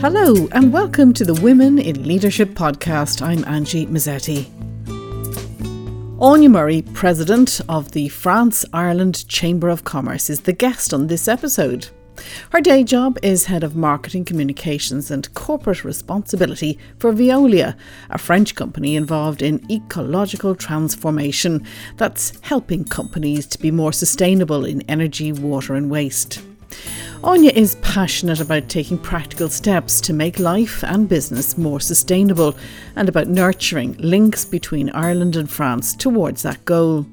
Hello, and welcome to the Women in Leadership podcast. I'm Angie Mezzetti. Aine Murray, President of the France Ireland Chamber of Commerce, is the guest on this episode. Her day job is Head of Marketing Communications and Corporate Responsibility for Veolia, a French company involved in ecological transformation that's helping companies to be more sustainable in energy, water, and waste. Aine is passionate about taking practical steps to make life and business more sustainable and about nurturing links between Ireland and France towards that goal.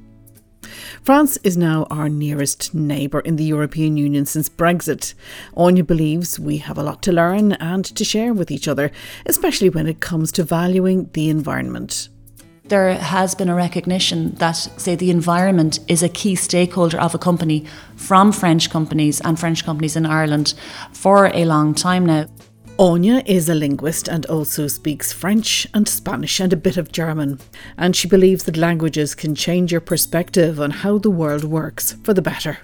France is now our nearest neighbour in the European Union since Brexit. Aine believes we have a lot to learn and to share with each other, especially when it comes to valuing the environment there has been a recognition that, say, the environment is a key stakeholder of a company from French companies and French companies in Ireland for a long time now. Aine is a linguist and also speaks French and Spanish and a bit of German. And she believes that languages can change your perspective on how the world works for the better.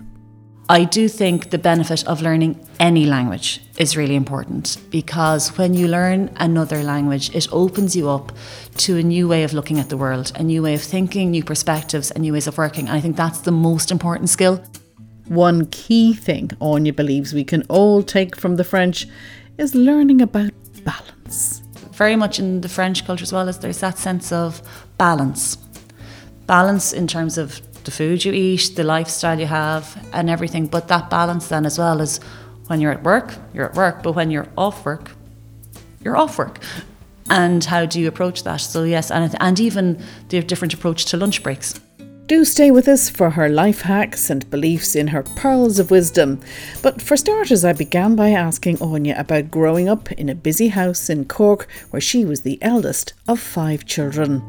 I do think the benefit of learning any language is really important because when you learn another language, it opens you up to a new way of looking at the world, a new way of thinking, new perspectives, and new ways of working. And I think that's the most important skill. One key thing Aine believes we can all take from the French is learning about balance. Very much in the French culture as well as there's that sense of balance. Balance in terms of the food you eat, the lifestyle you have, and everything. But that balance then as well is when you're at work, you're at work, but when you're off work, you're off work. And how do you approach that? So, yes, and, and even the different approach to lunch breaks. Do stay with us for her life hacks and beliefs in her pearls of wisdom. But for starters, I began by asking Aine about growing up in a busy house in Cork where she was the eldest of five children.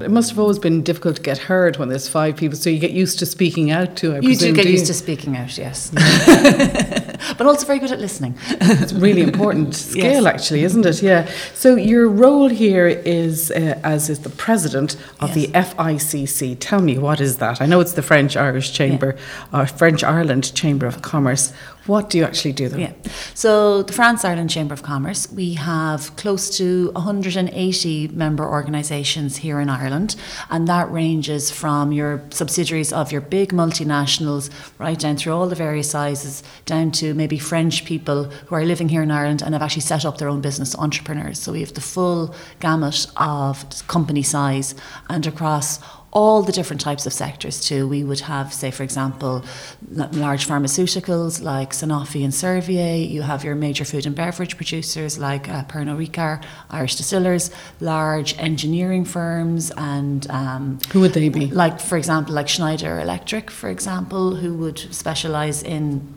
It must have always been difficult to get heard when there's five people, so you get used to speaking out too. I you presume, do get do used to speaking out, yes. but also very good at listening. it's a really important skill, Yes. actually, isn't it? Yeah. So your role here is uh, as is the president of Yes. the FICC. Tell me, what is that? I know it's the French Irish Chamber, or French Ireland Chamber of Commerce. What do you actually do there? Yeah. So the France Ireland Chamber of Commerce, we have close to 180 member organisations here in Ireland, and that ranges from your subsidiaries of your big multinationals right down through all the various sizes, down to maybe French people who are living here in Ireland and have actually set up their own business, entrepreneurs. So we have the full gamut of company size and across all the different types of sectors too. We would have, say, for example, large pharmaceuticals like Sanofi and Servier. You have your major food and beverage producers like uh, Pernod Ricard, Irish distillers, large engineering firms, and um, Who would they be? like, for example, like Schneider Electric, for example, who would specialise in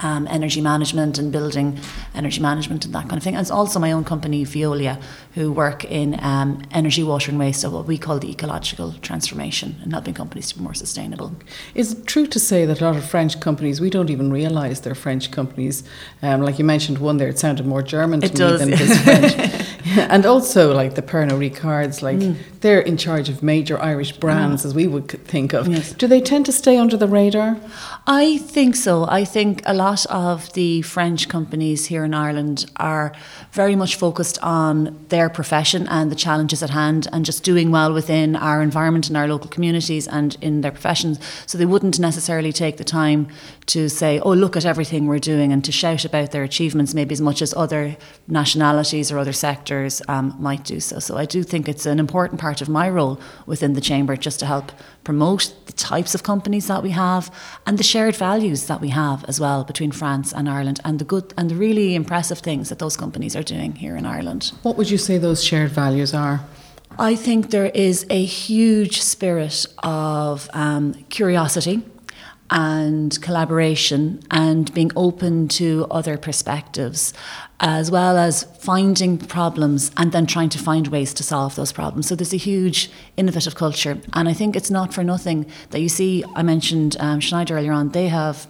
um, energy management and building energy management and that kind of thing. And it's also my own company, Veolia, who work in um, energy, water, and waste, so what we call the ecological transformation and helping companies to be more sustainable. Is it true to say that a lot of French companies, we don't even realise they're French companies? Um, like you mentioned one there, it sounded more German to It me does. than it is French. Yeah, and also, like the Pernod Ricards, like Mm. they're in charge of major Irish brands, as we would think of. Yes. Do they tend to stay under the radar? I think so. I think a lot of the French companies here in Ireland are very much focused on their profession and the challenges at hand and just doing well within our environment and our local communities and in their professions. So they wouldn't necessarily take the time to say, oh, look at everything we're doing and to shout about their achievements maybe as much as other nationalities or other sectors um, might do so. So I do think it's an important part of my role within the Chamber just to help promote the types of companies that we have and the shared values that we have as well between France and Ireland and the good and the really impressive things that those companies are doing here in Ireland. What would you say those shared values are? I think there is a huge spirit of um, curiosity, and collaboration and being open to other perspectives, as well as finding problems and then trying to find ways to solve those problems. So there's a huge innovative culture. And I think it's not for nothing that you see, I mentioned um, Schneider earlier on, they have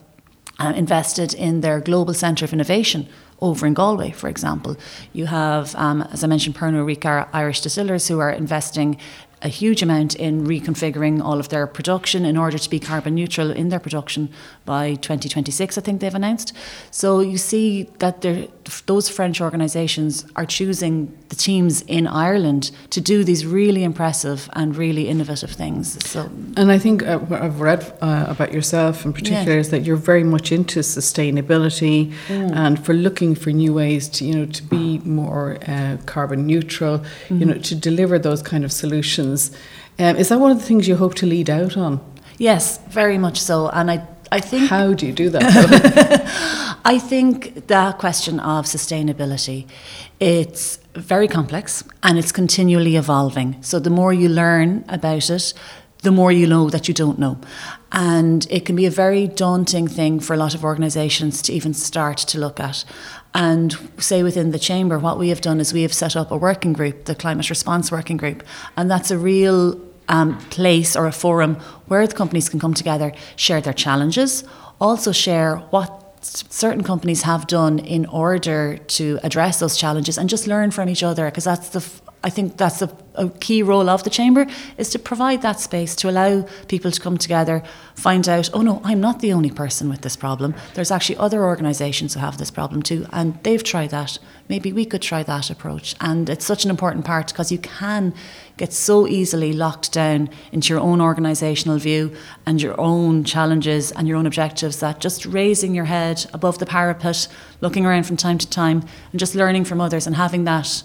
uh, invested in their Global Centre of Innovation over in Galway, for example. You have, um, as I mentioned, Pernod Ricard Irish distillers who are investing a huge amount in reconfiguring all of their production in order to be carbon neutral in their production by 2026, I think they've announced. So you see that those French organisations are choosing the teams in Ireland to do these really impressive and really innovative things. So, and I think uh, what I've read uh, about yourself in particular yeah. is that you're very much into sustainability mm. and for looking for new ways to you know to be more uh, carbon neutral, mm-hmm. you know, to deliver those kind of solutions um, is that one of the things you hope to lead out on? Yes, very much so. And I, I think. How do you do that? I think that question of sustainability, it's very complex and it's continually evolving. So the more you learn about it, the more you know that you don't know. And it can be a very daunting thing for a lot of organisations to even start to look at. And say within the chamber, what we have done is we have set up a working group, the Climate Response Working Group, and that's a real um, place or a forum where the companies can come together, share their challenges, also share what certain companies have done in order to address those challenges and just learn from each other because that's the I think that's a, a, key role of the chamber is to provide that space to allow people to come together, find out, oh no, I'm not the only person with this problem. There's actually other organisations who have this problem too, and they've tried that. Maybe we could try that approach. And it's such an important part because you can get so easily locked down into your own organisational view and your own challenges and your own objectives that just raising your head above the parapet, looking around from time to time, and just learning from others and having that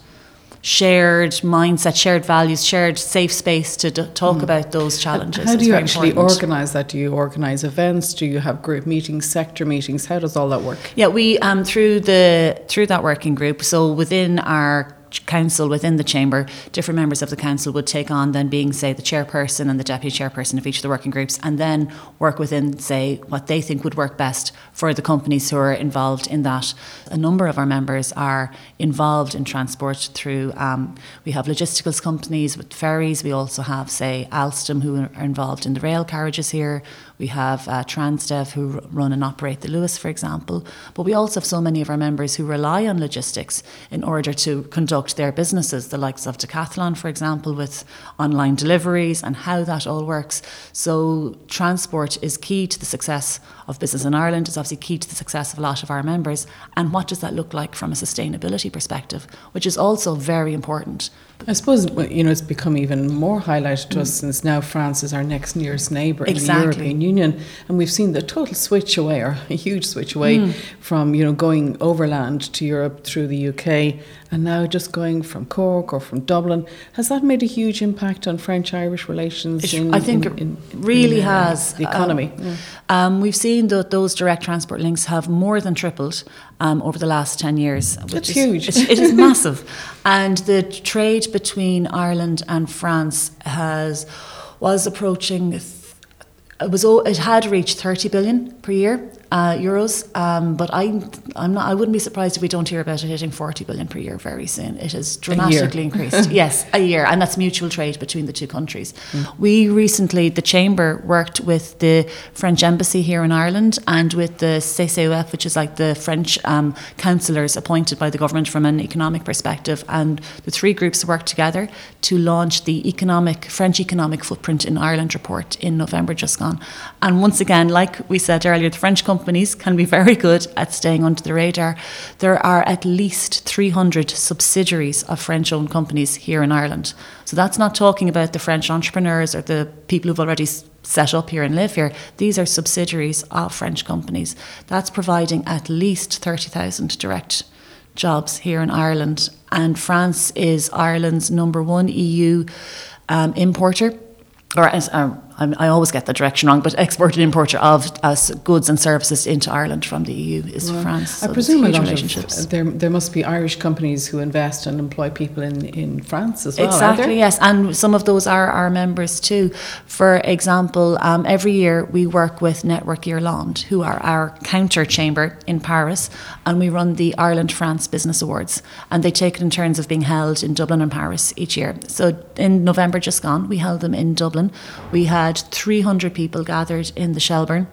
shared mindset, shared values, shared safe space to d- talk mm. about those challenges. How do you actually organise that? Do you organise events? Do you have group meetings, sector meetings? How does all that work? Yeah, we um, through the through that working group. So within our council within the chamber, different members of the council would take on then being, say, the chairperson and the deputy chairperson of each of the working groups, and then work within, say, what they think would work best for the companies who are involved in that. A number of our members are involved in transport through, um, we have logisticals companies with ferries, we also have, say, Alstom who are involved in the rail carriages here. We have uh, Transdev who run and operate the Luas, for example. But we also have so many of our members who rely on logistics in order to conduct their businesses, the likes of Decathlon, for example, with online deliveries and how that all works. So, transport is key to the success of business in Ireland. It's obviously key to the success of a lot of our members. And what does that look like from a sustainability perspective, which is also very important I suppose you know it's become even more highlighted to mm. us since now France is our next nearest neighbour exactly. in the European Union, and we've seen the total switch away, or a huge switch away mm. from you know going overland to Europe through the UK, and now just going from Cork or from Dublin. Has that made a huge impact on French-Irish relations? In, I think in, in, it really uh, has the economy. Um, yeah. um, we've seen that those direct transport links have more than tripled um, over the last ten years. That's is, huge. it, it is massive, and the trade between Ireland and France has was approaching. It was it had reached 30 billion per year uh, euros. Um, but I, I'm not. I wouldn't be surprised if we don't hear about it hitting 40 billion per year very soon. It has dramatically increased. yes, a year, and that's mutual trade between the two countries. Mm. We recently, the chamber worked with the French embassy here in Ireland and with the CCEF, which is like the French um, councillors appointed by the government from an economic perspective, and the three groups worked together to launch the economic French economic footprint in Ireland report in November just gone. And once again, like we said earlier, the French company companies can be very good at staying under the radar. There are at least 300 subsidiaries of French owned companies here in Ireland. So that's not talking about the French entrepreneurs or the people who've already set up here and live here. These are subsidiaries of French companies. That's providing at least 30,000 direct jobs here in Ireland. And France is Ireland's number one EU um, importer or as uh, I'm, i always get the direction wrong, but exporter importer of uh, goods and services into Ireland from the EU is well, France. So I presume a lot relationships. Of, there, there must be Irish companies who invest and employ people in, in France as well. Exactly, yes. And some of those are our members too. For example, um, every year we work with Network Irlande, who are our counter chamber in Paris, and we run the Ireland France Business Awards. And they take it in turns of being held in Dublin and Paris each year. So in November just gone, we held them in Dublin. We had 300 people gathered in the Shelburne.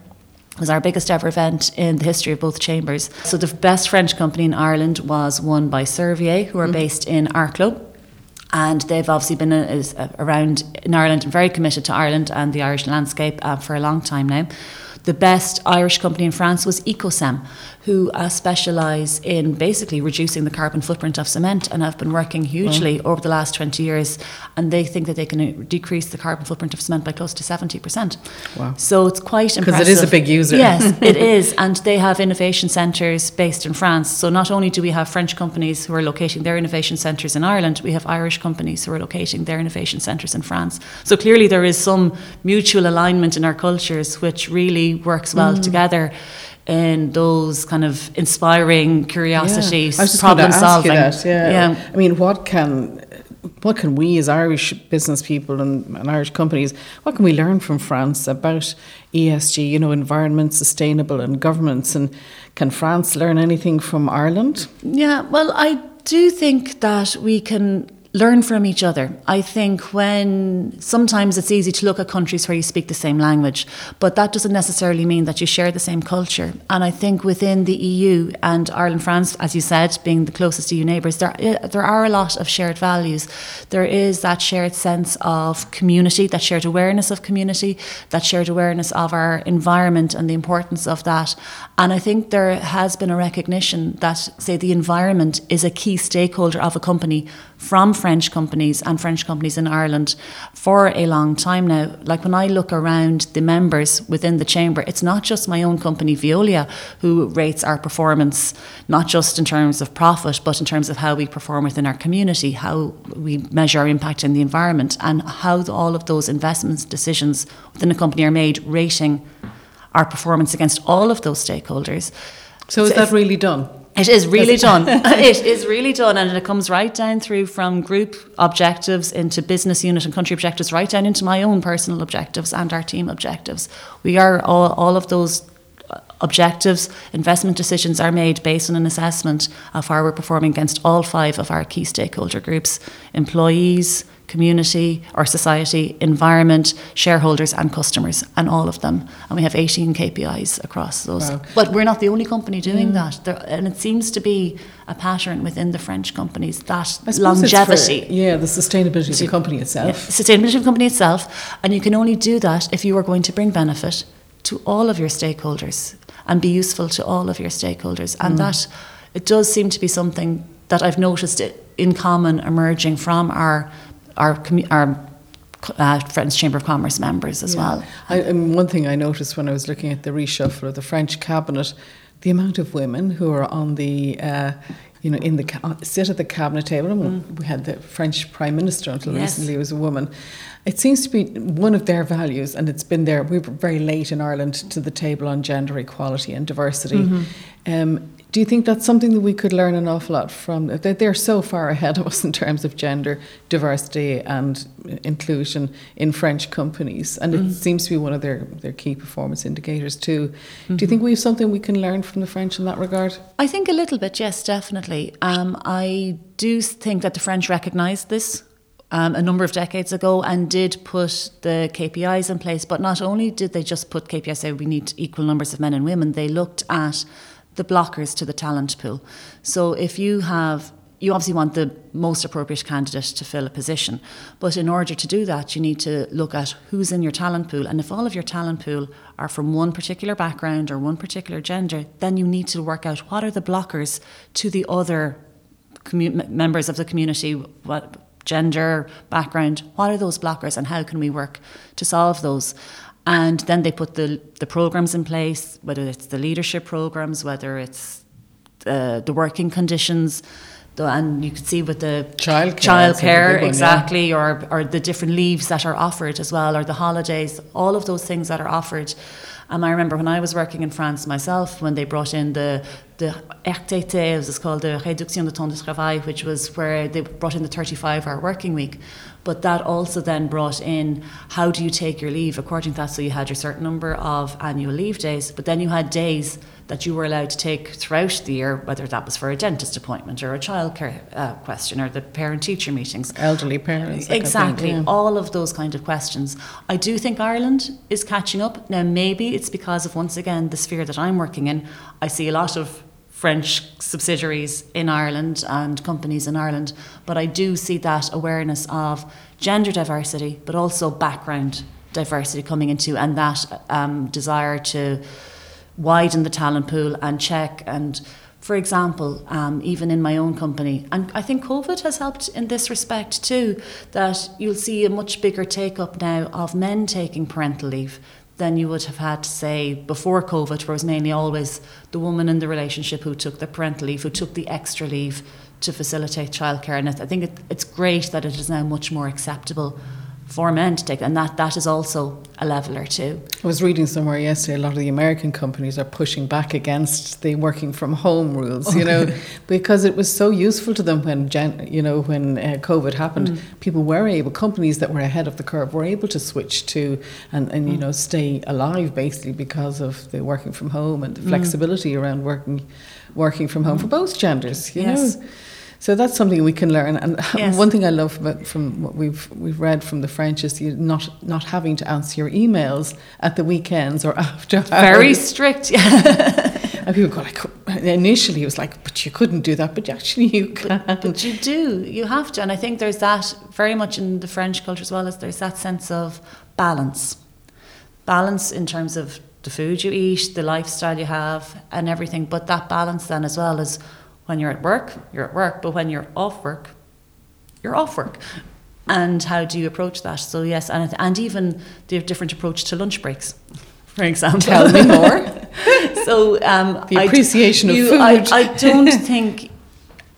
It was our biggest ever event in the history of both chambers. So the best French company in Ireland was won by Servier, who are mm. based in Arklow. And they've obviously been a, a, around in Ireland and very committed to Ireland and the Irish landscape uh, for a long time now. The best Irish company in France was Ecocem, who uh, specialise in basically reducing the carbon footprint of cement and have been working hugely over the last 20 years. And they think that they can uh, decrease the carbon footprint of cement by close to 70%. Wow. So it's quite impressive. Because it is a big user. Yes, it is. And they have innovation centres based in France. So not only do we have French companies who are locating their innovation centres in Ireland, we have Irish companies who are locating their innovation centres in France. So clearly there is some mutual alignment in our cultures which really works well mm. together in those kind of inspiring curiosity, yeah. problem solving. That, yeah. yeah. I mean, what can what can we as Irish business people and, and, Irish companies, what can we learn from France about ESG, you know, environment, sustainable and governments? And can France learn anything from Ireland? Yeah, well, I do think that we can learn from each other. I think when sometimes it's easy to look at countries where you speak the same language, but that doesn't necessarily mean that you share the same culture. And I think within the EU and Ireland, France, as you said, being the closest EU neighbours, there there are a lot of shared values. There is that shared sense of community, that shared awareness of community, that shared awareness of our environment and the importance of that. And I think there has been a recognition that, say, the environment is a key stakeholder of a company from French companies and French companies in Ireland for a long time now. Like when I look around the members within the chamber, it's not just my own company, Veolia, who rates our performance, not just in terms of profit, but in terms of how we perform within our community, how we measure our impact in the environment, and how all of those investments decisions within a company are made, rating our performance against all of those stakeholders. So, is so that really done? It is really done. it is really done, and it comes right down through from group objectives into business unit and country objectives, right down into my own personal objectives and our team objectives. We are all, all of those uh, objectives, investment decisions are made based on an assessment of how we're performing against all five of our key stakeholder groups employees, community, our society, environment, shareholders, and customers, and all of them. And we have 18 KPIs across those. Wow. But we're not the only company doing mm. that. There, and it seems to be a pattern within the French companies that longevity. For, yeah, the sustainability of the company itself. Yeah, sustainability of the company itself. And you can only do that if you are going to bring benefit to all of your stakeholders and be useful to all of your stakeholders. And mm. that it does seem to be something that I've noticed in common emerging from our our our uh, Friends Chamber of Commerce members as yeah. well. I, and one thing I noticed when I was looking at the reshuffle of the French cabinet, the amount of women who are on the uh, you know, in the uh, sit at the cabinet table. Mm. We had the French Prime Minister until yes. recently was a woman. It seems to be one of their values, and it's been there. We were very late in Ireland to the table on gender equality and diversity. Mm-hmm. Um, do you think that's something that we could learn an awful lot from? That they're so far ahead of us in terms of gender diversity and inclusion in French companies, and mm-hmm. it seems to be one of their, their key performance indicators too. Mm-hmm. Do you think we have something we can learn from the French in that regard? I think a little bit, yes, definitely. Um, I do think that the French recognised this um, a number of decades ago and did put the KPIs in place. But not only did they just put KPIs, say we need equal numbers of men and women, they looked at the blockers to the talent pool. So if you have you obviously want the most appropriate candidate to fill a position. But in order to do that, you need to look at who's in your talent pool. And if all of your talent pool are from one particular background or one particular gender, then you need to work out what are the blockers to the other commu- members of the community, what gender, background, what are those blockers and how can we work to solve those? And then they put the, the programs in place, whether it's the leadership programs, whether it's the, the working conditions, and you can see with the child childcare exactly, yeah. or or the different leaves that are offered as well, or the holidays, all of those things that are offered. Um, I remember when I was working in France myself, when they brought in the the RTT, it was called the Réduction de temps de travail, which was where they brought in the 35 hour working week. But that also then brought in how do you take your leave according to that. So you had your certain number of annual leave days, but then you had days that you were allowed to take throughout the year, whether that was for a dentist appointment or a childcare uh, question or the parent teacher meetings. Elderly parents. Exactly. yeah. All of those kind of questions. I do think Ireland is catching up. Now, maybe it's because of, once again, the sphere that I'm working in. I see a lot of French subsidiaries in Ireland and companies in Ireland, but I do see that awareness of gender diversity, but also background diversity coming into, and that um, desire to widen the talent pool and check. And for example, um, even in my own company, and I think COVID has helped in this respect too, that you'll see a much bigger take up now of men taking parental leave than you would have had, say, before COVID, where it was mainly always the woman in the relationship who took the parental leave, who took the extra leave to facilitate childcare. And I think it, it's great that it is now much more acceptable for men to take, and that that is also a leveler too. I was reading somewhere yesterday. A lot of the American companies are pushing back against the working from home rules. You know, because it was so useful to them when you know when uh, COVID happened. Mm. People were able, companies that were ahead of the curve were able to switch to and and you mm. know stay alive basically because of the working from home and the mm. flexibility mm. around working working from home for both genders. You yes. know. So that's something we can learn. And yes. one thing I love about from what we've we've read from the French is you not not having to answer your emails at the weekends or after. Very hours. strict. and people go like, initially it was like, but you couldn't do that, but actually you can. But, but you do. You have to. And I think there's that very much in the French culture as well as there's that sense of balance, balance in terms of the food you eat, the lifestyle you have, and everything. But that balance then as well is when you're at work, you're at work, but when you're off work, you're off work. And how do you approach that? So, yes, and, and even the different approach to lunch breaks, for example. Tell me more. so, um, the appreciation I, you, of food. I, I don't think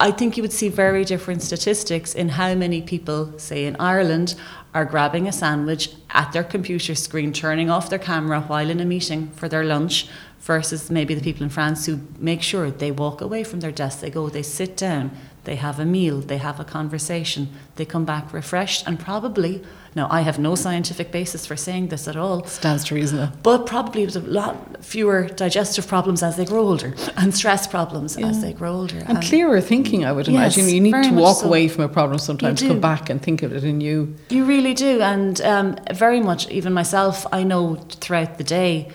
I think you would see very different statistics in how many people, say in Ireland, are grabbing a sandwich at their computer screen, turning off their camera while in a meeting for their lunch, versus maybe the people in France who make sure they walk away from their desk, they go, they sit down, they have a meal, they have a conversation, they come back refreshed, and probably, now I have no scientific basis for saying this at all. Stands to reason. But probably with a lot fewer digestive problems as they grow older and stress problems yeah. as they grow older. And, and, clearer thinking, I would imagine. Yes, you need to walk so. away from a problem sometimes, come back and think of it in you. You really do. And um, very much, even myself, I know throughout the day,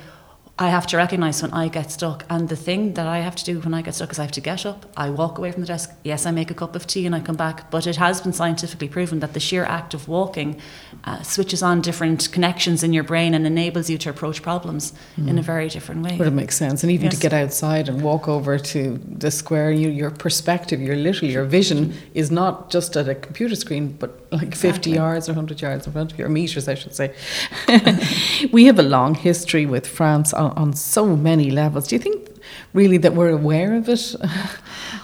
I have to recognize when I get stuck. And the thing that I have to do when I get stuck is I have to get up, I walk away from the desk. Yes, I make a cup of tea and I come back. But it has been scientifically proven that the sheer act of walking uh, switches on different connections in your brain and enables you to approach problems mm. in a very different way. But it makes sense. And even yes. to get outside and walk over to the square, you, your perspective, your literally, your vision is not just at a computer screen, but like exactly. 50 yards or 100 yards in front of you, or meters, I should say. we have a long history with France on, on, so many levels. Do you think really that we're aware of it?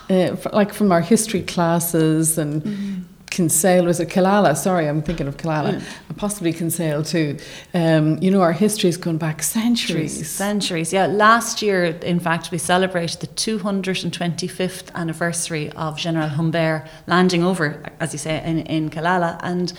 Uh, like from our history classes and mm-hmm. Kinsale, was it Killala? Sorry, I'm thinking of Killala. Yeah. Possibly Kinsale too. Um, you know, our history's gone back centuries. Centuries, yeah. Last year, in fact, we celebrated the 225th anniversary of General Humbert landing over, as you say, in, in Killala. And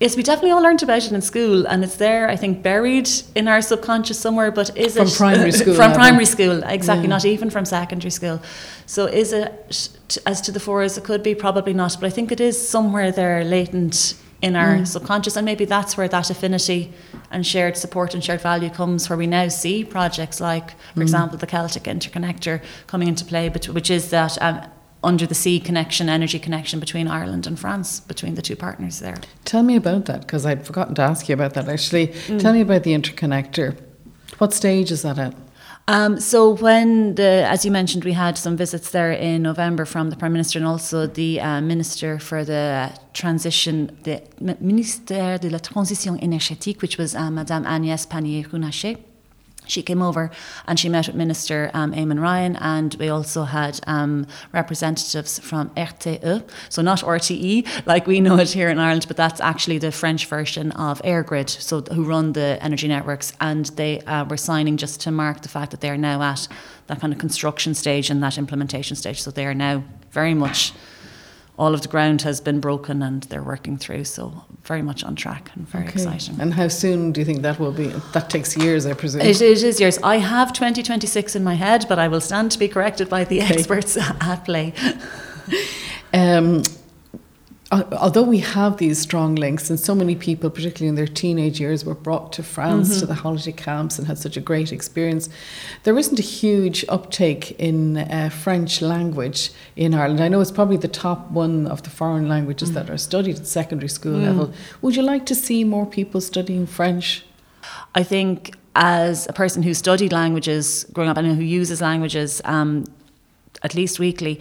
Yes, we definitely all learned about it in school, and it's there, I think, buried in our subconscious somewhere. But is from it from primary school? from primary school, exactly. Yeah. Not even from secondary school. So, is it as to the four as it could be? Probably not. But I think it is somewhere there, latent in our mm. subconscious, and maybe that's where that affinity and shared support and shared value comes. Where we now see projects like, for mm. example, the Celtic Interconnector coming into play, which is that. Um, under the sea connection, energy connection between Ireland and France, between the two partners there. Tell me about that, because I'd forgotten to ask you about that actually. Mm. Tell me about the interconnector. What stage is that at? Um, so when the, as you mentioned, we had some visits there in November from the Prime Minister and also the uh, Minister for the Transition, the Ministère de la Transition énergétique, which was uh, Madame Agnès Pannier-Runacher she came over and she met with Minister um, Eamon Ryan, and we also had um, representatives from RTE, so not RTE like we know it here in Ireland, but that's actually the French version of EirGrid, so who run the energy networks, and they uh, were signing just to mark the fact that they are now at that kind of construction stage and that implementation stage. So they are now very much all of the ground has been broken and they're working through. So very much on track and very okay. exciting. And how soon do you think that will be? That takes years, I presume. It, it is years. I have 2026 in my head, but I will stand to be corrected by the okay. experts at play. Um, although we have these strong links, and so many people, particularly in their teenage years, were brought to France mm-hmm. to the holiday camps and had such a great experience, there isn't a huge uptake in uh, French language in Ireland. I know it's probably the top one of the foreign languages mm. that are studied at secondary school mm. level. Would you like to see more people studying French? I think as a person who studied languages growing up and who uses languages um, at least weekly,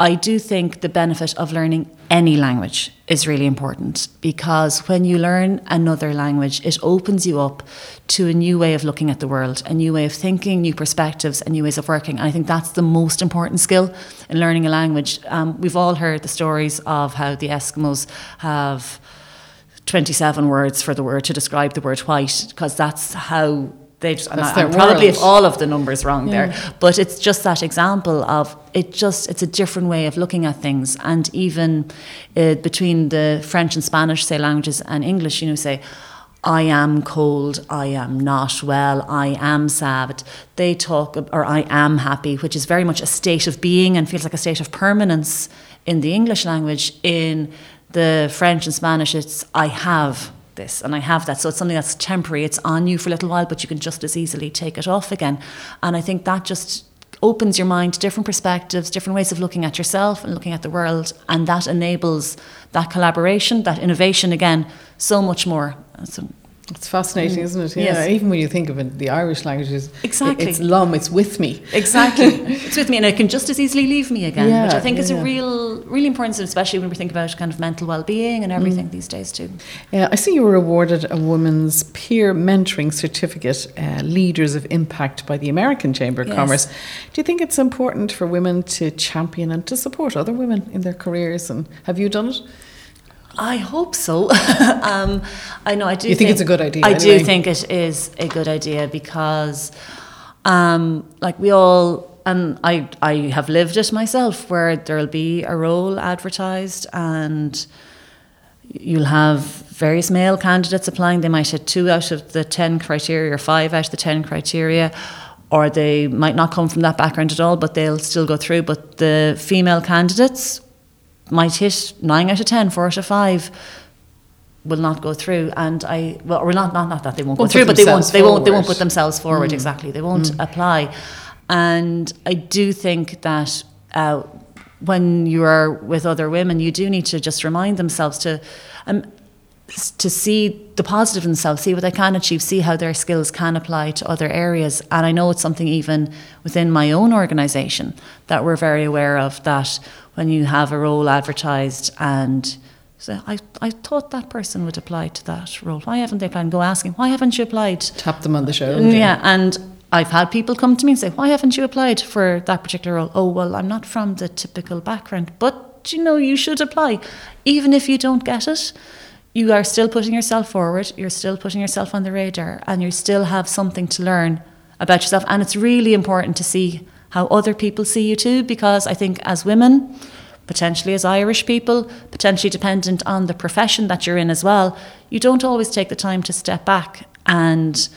I do think the benefit of learning any language is really important because when you learn another language, it opens you up to a new way of looking at the world, a new way of thinking, new perspectives, and new ways of working. And I think that's the most important skill in learning a language. Um, we've all heard the stories of how the Eskimos have 27 words for the word to describe the word white because that's how they just, That's and I, probably all of the numbers wrong yeah. there, but it's just that example of it. Just it's a different way of looking at things, and even uh, between the French and Spanish, say languages, and English, you know, say. I am cold, I am not well, I am sad. They talk, or I am happy, which is very much a state of being and feels like a state of permanence in the English language. In the French and Spanish, it's I have this and I have that. So it's something that's temporary. It's on you for a little while, but you can just as easily take it off again. And I think that just opens your mind to different perspectives, different ways of looking at yourself and looking at the world. And that enables that collaboration, that innovation again, so much more. So it's fascinating, mm. isn't it? Yeah. Yes. Even when you think of it, the Irish language is exactly it's lum, it's with me. Exactly, it's with me, and it can just as easily leave me again, yeah, which I think yeah, is a real, really important, especially when we think about kind of mental well-being and everything mm. these days too. Yeah, I see you were awarded a women's peer mentoring certificate, uh, Leaders of Impact, by the American Chamber of yes. Commerce. Do you think it's important for women to champion and to support other women in their careers? And have you done it? I hope so. um, I know I do. You think, think, it's a good idea? I anyway. do think it is a good idea because, um, like we all, and I, I have lived it myself, where there'll be a role advertised, and you'll have various male candidates applying. They might hit two out of the ten criteria, or five out of the ten criteria. Or they might not come from that background at all, but they'll still go through. But the female candidates might hit nine out of ten, four out of five will not go through. And I well or not not, not that they won't, won't go through but they won't they won't they won't put themselves forward. Mm. exactly. They won't mm. apply. And I do think that uh, when you are with other women you do need to just remind themselves to um, to see the positive in themselves, see what they can achieve, see how their skills can apply to other areas. And I know it's something even within my own organisation that we're very aware of that when you have a role advertised and so I, I thought that person would apply to that role. Why haven't they applied? And go asking, why haven't you applied? Tap them on the shoulder. Mm, yeah, and I've had people come to me and say, why haven't you applied for that particular role? Oh, well, I'm not from the typical background, but you know, you should apply. Even if you don't get it, you are still putting yourself forward, you're still putting yourself on the radar, and you still have something to learn about yourself. And it's really important to see how other people see you too, because I think as women, potentially as Irish people, potentially dependent on the profession that you're in as well, you don't always take the time to step back and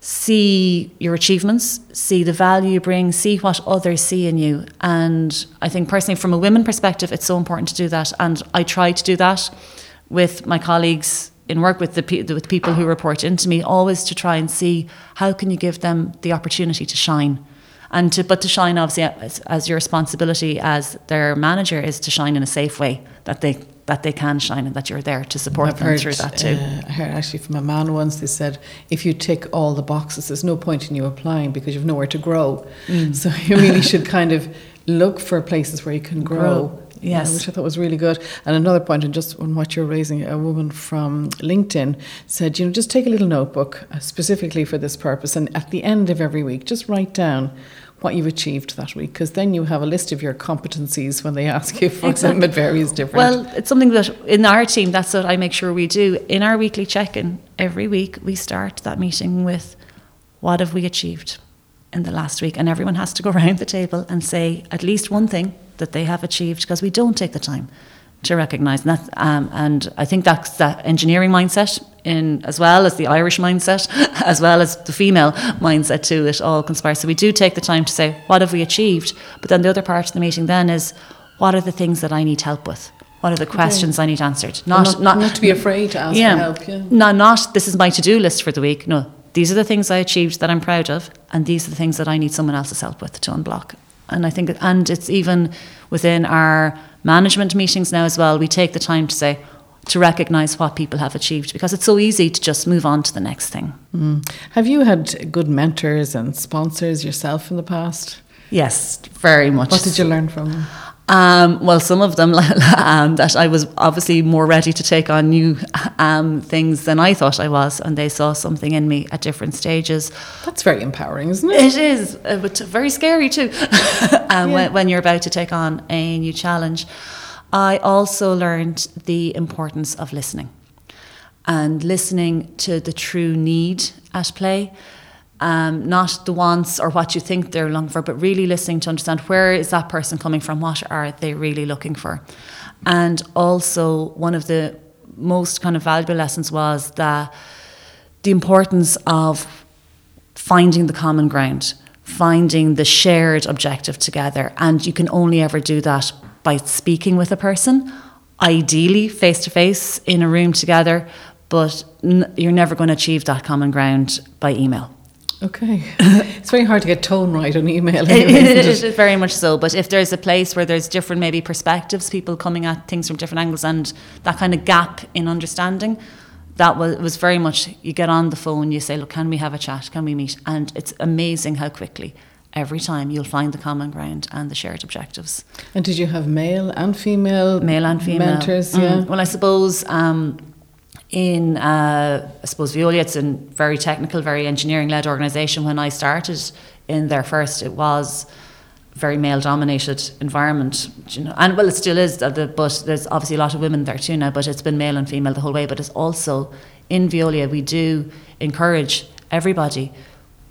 see your achievements, see the value you bring, see what others see in you. And I think personally, from a women perspective, it's so important to do that. And I try to do that with my colleagues in work with the with people who report into me, always to try and see how can you give them the opportunity to shine and to but to shine obviously as, as, your responsibility as their manager is to shine in a safe way that they that they can shine and that you're there to support I've them heard, through that too. Uh, I heard actually from a man once they said if you tick all the boxes there's no point in you applying because you've nowhere to grow. Mm. So you really should kind of look for places where you can grow, grow. Yes. Yeah, which I thought was really good. And another point, and just on what you're raising, a woman from LinkedIn said, you know, just take a little notebook uh, specifically for this purpose, and at the end of every week, just write down what you've achieved that week because then you have a list of your competencies when they ask you for exactly. them at various different well it's something that in our team that's what i make sure we do in our weekly check-in every week we start that meeting with what have we achieved in the last week and everyone has to go around the table and say at least one thing that they have achieved because we don't take the time to recognise that. Um, and I think that's that engineering mindset in as well as the Irish mindset, as well as the female mindset too. It all conspires. So we do take the time to say what have we achieved, but then the other part of the meeting then is what are the things that I need help with. What are the questions okay. I need answered? Not, not, not, not to be afraid to ask yeah, for help. Yeah. No, not this is my to do list for the week. No, these are the things I achieved that I'm proud of, and these are the things that I need someone else's help with to unblock. And I think, and it's even within our management meetings now as well, we take the time to say, to recognise what people have achieved because it's so easy to just move on to the next thing. Mm. Have you had good mentors and sponsors yourself in the past? Yes, very much. What did you learn from them? Um, well, some of them um, that I was obviously more ready to take on new um, things than I thought I was, and they saw something in me at different stages. That's very empowering, isn't it? It is, uh, but very scary too. um, yeah. when, when you're about to take on a new challenge, I also learned the importance of listening and listening to the true need at play um, not the wants or what you think they're looking for, but really listening to understand where is that person coming from, what are they really looking for. And also, one of the most kind of valuable lessons was that the importance of finding the common ground, finding the shared objective together. And you can only ever do that by speaking with a person, ideally face to face in a room together, but n- you're never going to achieve that common ground by email. Okay. it's very hard to get tone right on email. Anyway, it, it is very much so. But if there's a place where there's different maybe perspectives, people coming at things from different angles and that kind of gap in understanding, that was, was very much you get on the phone, you say, look, can we have a chat? Can we meet? And it's amazing how quickly every time you'll find the common ground and the shared objectives. And did you have male and female male and female mentors? Mm. Yeah. Well, I suppose um, in, uh, I suppose, Veolia, it's a very technical, very engineering led organisation. When I started in there first, it was very male dominated environment, you know, and well, it still is, uh, but there's obviously a lot of women there too now, but it's been male and female the whole way. But it's also in Veolia, we do encourage everybody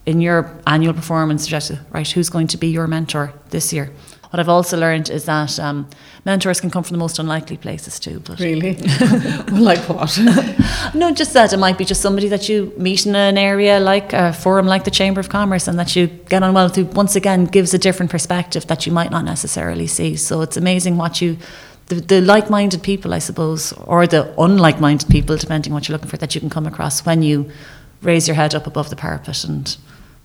in your annual performance, right, who's going to be your mentor this year? What I've also learned is that um, mentors can come from the most unlikely places too. But really, like what? no, just that it might be just somebody that you meet in an area like a forum like the Chamber of Commerce, and that you get on well with. Once again, gives a different perspective that you might not necessarily see. So it's amazing what you. The, the like-minded people, I suppose, or the unlike-minded people, depending what you're looking for, that you can come across when you raise your head up above the parapet and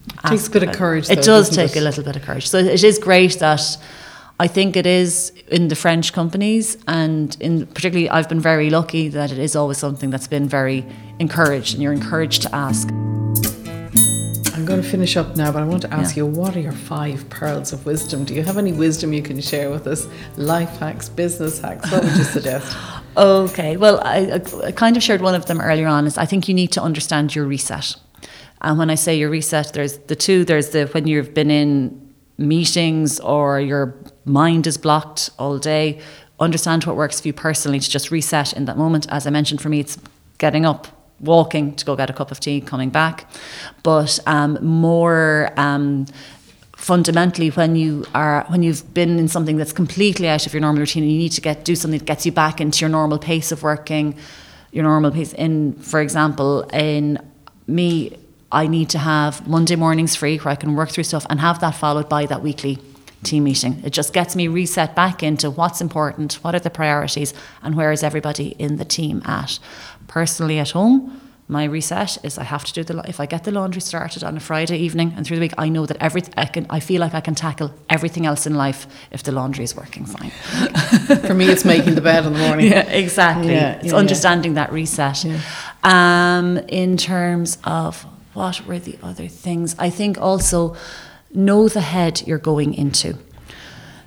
it takes a bit of courage. It though, does take it? a little bit of courage. So it is great that I think it is in the French companies, and in particularly, I've been very lucky that it is always something that's been very encouraged, and you're encouraged to ask. I'm going to finish up now, but I want to ask yeah. you what are your five pearls of wisdom? Do you have any wisdom you can share with us? Life hacks, business hacks, what would you suggest? okay, well, I, I kind of shared one of them earlier on. Is I think you need to understand your reset. And when I say your reset, there's the two. There's the when you've been in meetings or your mind is blocked all day. Understand what works for you personally to just reset in that moment. As I mentioned, for me, it's getting up, walking to go get a cup of tea, coming back. But um, more um, fundamentally, when you are when you've been in something that's completely out of your normal routine, and you need to get do something that gets you back into your normal pace of working, your normal pace. In, for example, in me I need to have Monday mornings free where I can work through stuff and have that followed by that weekly team meeting. It just gets me reset back into what's important, what are the priorities, and where is everybody in the team at. Personally, at home, my reset is I have to do the if I get the laundry started on a Friday evening and through the week I know that every I can I feel like I can tackle everything else in life if the laundry is working fine. For me, it's making the bed in the morning. Yeah, exactly. Yeah, it's yeah, understanding yeah. that reset. Um, in terms of what were the other things? I think also know the head you're going into.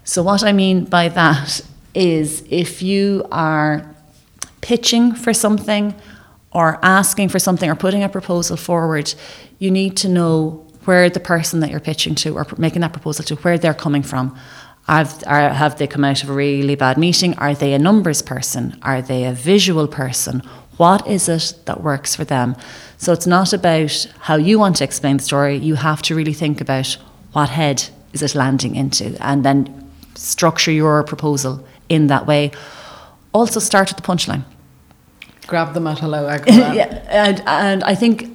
So, what I mean by that is if you are pitching for something or asking for something or putting a proposal forward, you need to know where the person that you're pitching to or making that proposal to, where they're coming from. Have, have they come out of a really bad meeting? Are they a numbers person? Are they a visual person? What is it that works for them? So it's not about how you want to explain the story. You have to really think about what head is it landing into and then structure your proposal in that way. Also, start at the punchline. Grab them at hello. yeah, and, and I think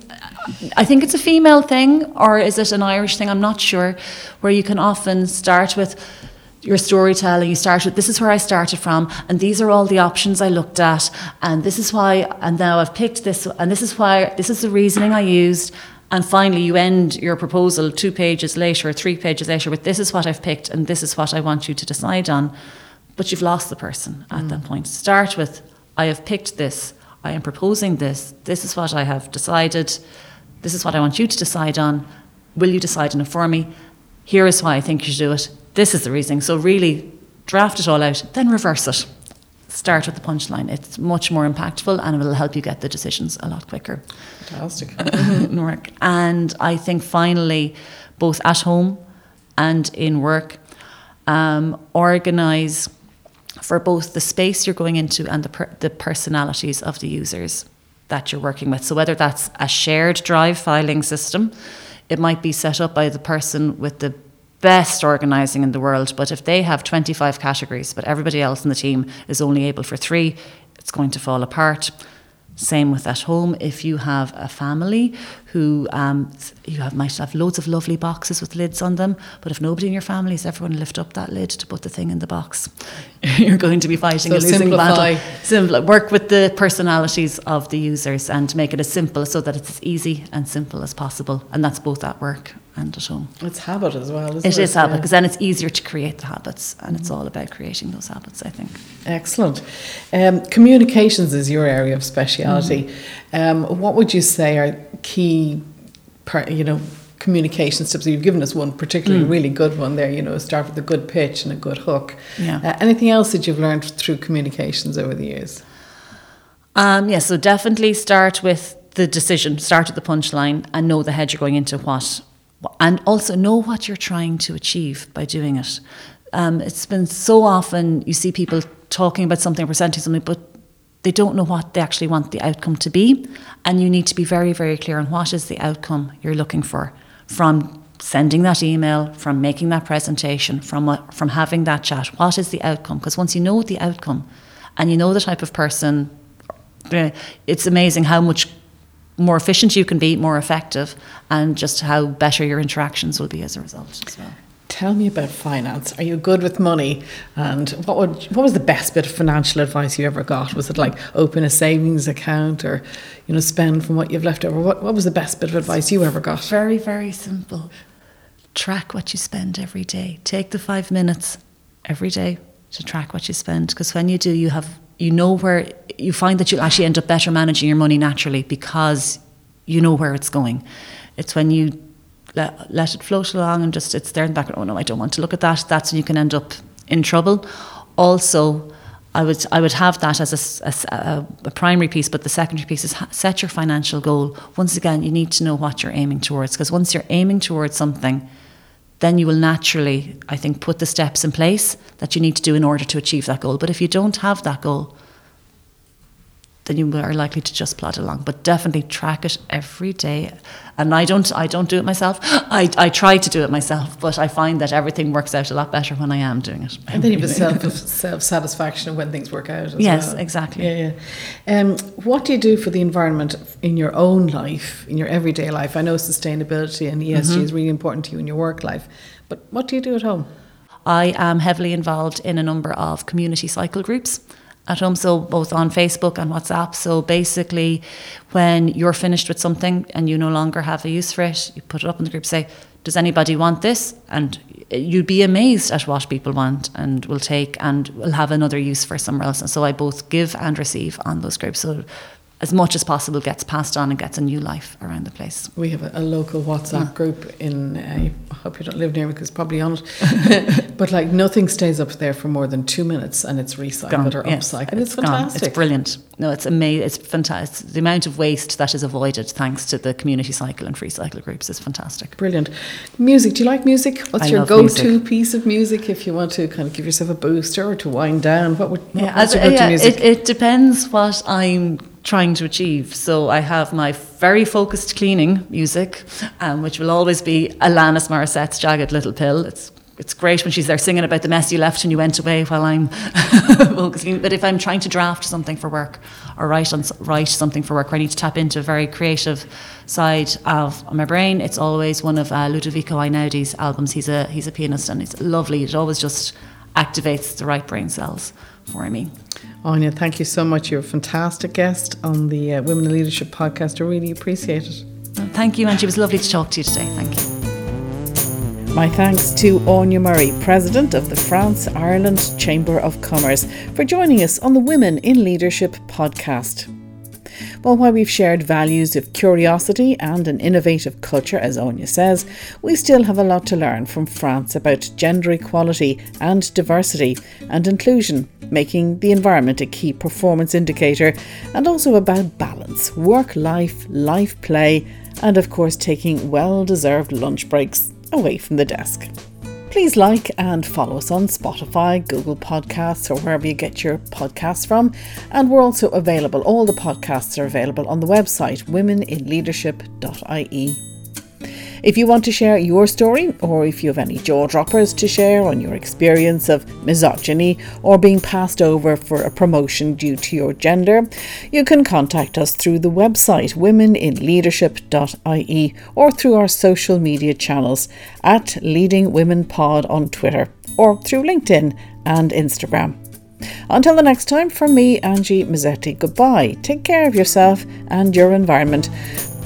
I think it's a female thing, or is it an Irish thing? I'm not sure. Where you can often start with your storytelling. You start with this is where I started from, and these are all the options I looked at, and this is why, and now I've picked this, and this is why, this is the reasoning I used. And finally, you end your proposal two pages later, or three pages later, with this is what I've picked, and this is what I want you to decide on. But you've lost the person at mm. that point. Start with I have picked this, I am proposing this, this is what I have decided this is what I want you to decide on. Will you decide on it for me? Here is why I think you should do it. This is the reasoning. So, really, draft it all out, then reverse it. Start with the punchline. It's much more impactful and it will help you get the decisions a lot quicker. Fantastic. and I think finally, both at home and in work, um, organize for both the space you're going into and the, per- the personalities of the users that you're working with. So whether that's a shared drive filing system, it might be set up by the person with the best organizing in the world, but if they have 25 categories, but everybody else in the team is only able for three, it's going to fall apart. Same with at home. If you have a family who um, you have might have loads of lovely boxes with lids on them, but if nobody in your family is ever going to lift up that lid to put the thing in the box, you're going to be fighting so a losing simplify. battle. Simple. Work with the personalities of the users and make it as simple so that it's as easy and simple as possible, and that's both at work and at home. It's habit as well, isn't it? It is habit because yeah. then it's easier to create the habits, and mm-hmm. it's all about creating those habits. I think. Excellent. Um, communications is your area of speciality. Mm-hmm. Um, what would you say are key, you know, communication tips? You've given us one particularly mm. really good one there. You know, start with a good pitch and a good hook. Yeah. Uh, anything else that you've learned through communications over the years? Um, yeah, so definitely start with the decision, start at the punchline, and know the head you're going into what and also know what you're trying to achieve by doing it. Um, it's been so often you see people talking about something, presenting something, but they don't know what they actually want the outcome to be. And you need to be very, very clear on what is the outcome you're looking for from sending that email, from making that presentation, from from having that chat. What is the outcome? Because once you know the outcome, and you know the type of person, eh, it's amazing how much more efficient you can be, more effective, and just how better your interactions will be as a result as well. Tell me about finance. Are you good with money? And what would what was the best bit of financial advice you ever got? Was it like open a savings account or, you know, spend from what you've left over? What what was the best bit of advice you ever got? Very, very simple. Track what you spend every day. Take the five minutes every day to track what you spend. Because when you do, you have you know where you find that you'll actually end up better managing your money naturally because you know where it's going. It's when you let, let it float along and just it's there in the background. Oh no, I don't want to look at that. That's when you can end up in trouble. Also, I would I would have that as a, a, a, primary piece, but the secondary piece is set your financial goal. Once again, you need to know what you're aiming towards because once you're aiming towards something, then you will naturally, I think, put the steps in place that you need to do in order to achieve that goal. But if you don't have that goal, then you are likely to just plod along. But definitely track it every day. And I don't I don't do it myself. I, I try to do it myself, but I find that everything works out a lot better when I am doing it. And then you have a self self satisfaction when things work out. yes, well. exactly. Yeah, yeah. Um, what do you do for the environment in your own life, in your everyday life? I know sustainability and ESG mm-hmm. is really important to you in your work life, but what do you do at home? I am heavily involved in a number of community cycle groups at home, so both on Facebook and WhatsApp. So basically, when you're finished with something and you no longer have a use for it, you put it up in the group, say, Does anybody want this? And you'd be amazed at what people want and will take and will have another use for somewhere else. And so I both give and receive on those groups. So as much as possible gets passed on and gets a new life around the place. We have a, a local WhatsApp yeah. group in, uh, I hope you don't live near me because probably on it, but like nothing stays up there for more than two minutes and it's recycled gone. or yes. upcycled. And it's, it's fantastic. Gone. It's brilliant. No, it's amazing. It's fantastic. The amount of waste that is avoided thanks to the community cycle and free cycle groups is fantastic. Brilliant. Music. Do you like music? What's I your go-to music. piece of music if you want to kind of give yourself a booster or to wind down? What would yeah, what's your go-to yeah, music? It, it depends what I'm trying to achieve. So I have my very focused cleaning music, um, which will always be Alanis Morissette's Jagged Little Pill. It's it's great when she's there singing about the mess you left and you went away while I'm focusing. But if I'm trying to draft something for work or write on, write something for work, I need to tap into a very creative side of my brain, it's always one of uh, Ludovico Einaudi's albums. He's a he's a pianist and it's lovely. It always just activates the right brain cells for me. Aine, thank you so much. You're a fantastic guest on the uh, Women in Leadership podcast. I really appreciate it. thank you, Angie. It was lovely to talk to you today. Thank you. My thanks to Aine Murray, President of the France Ireland Chamber of Commerce, for joining us on the Women in Leadership podcast. Well, while we've shared values of curiosity and an innovative culture, as Aine says, we still have a lot to learn from France about gender equality and diversity and inclusion, making the environment a key performance indicator, and also about balance, work life, life play, and of course taking well deserved lunch breaks away from the desk. Please like and follow us on Spotify, Google Podcasts, or wherever you get your podcasts from. And we're also available, all the podcasts are available on the website womeninleadership.ie. If you want to share your story, or if you have any jaw droppers to share on your experience of misogyny or being passed over for a promotion due to your gender, you can contact us through the website womeninleadership.ie or through our social media channels at Leading Women Pod on Twitter or through LinkedIn and Instagram. Until the next time, from me, Angie Mezzetti, goodbye. Take care of yourself and your environment.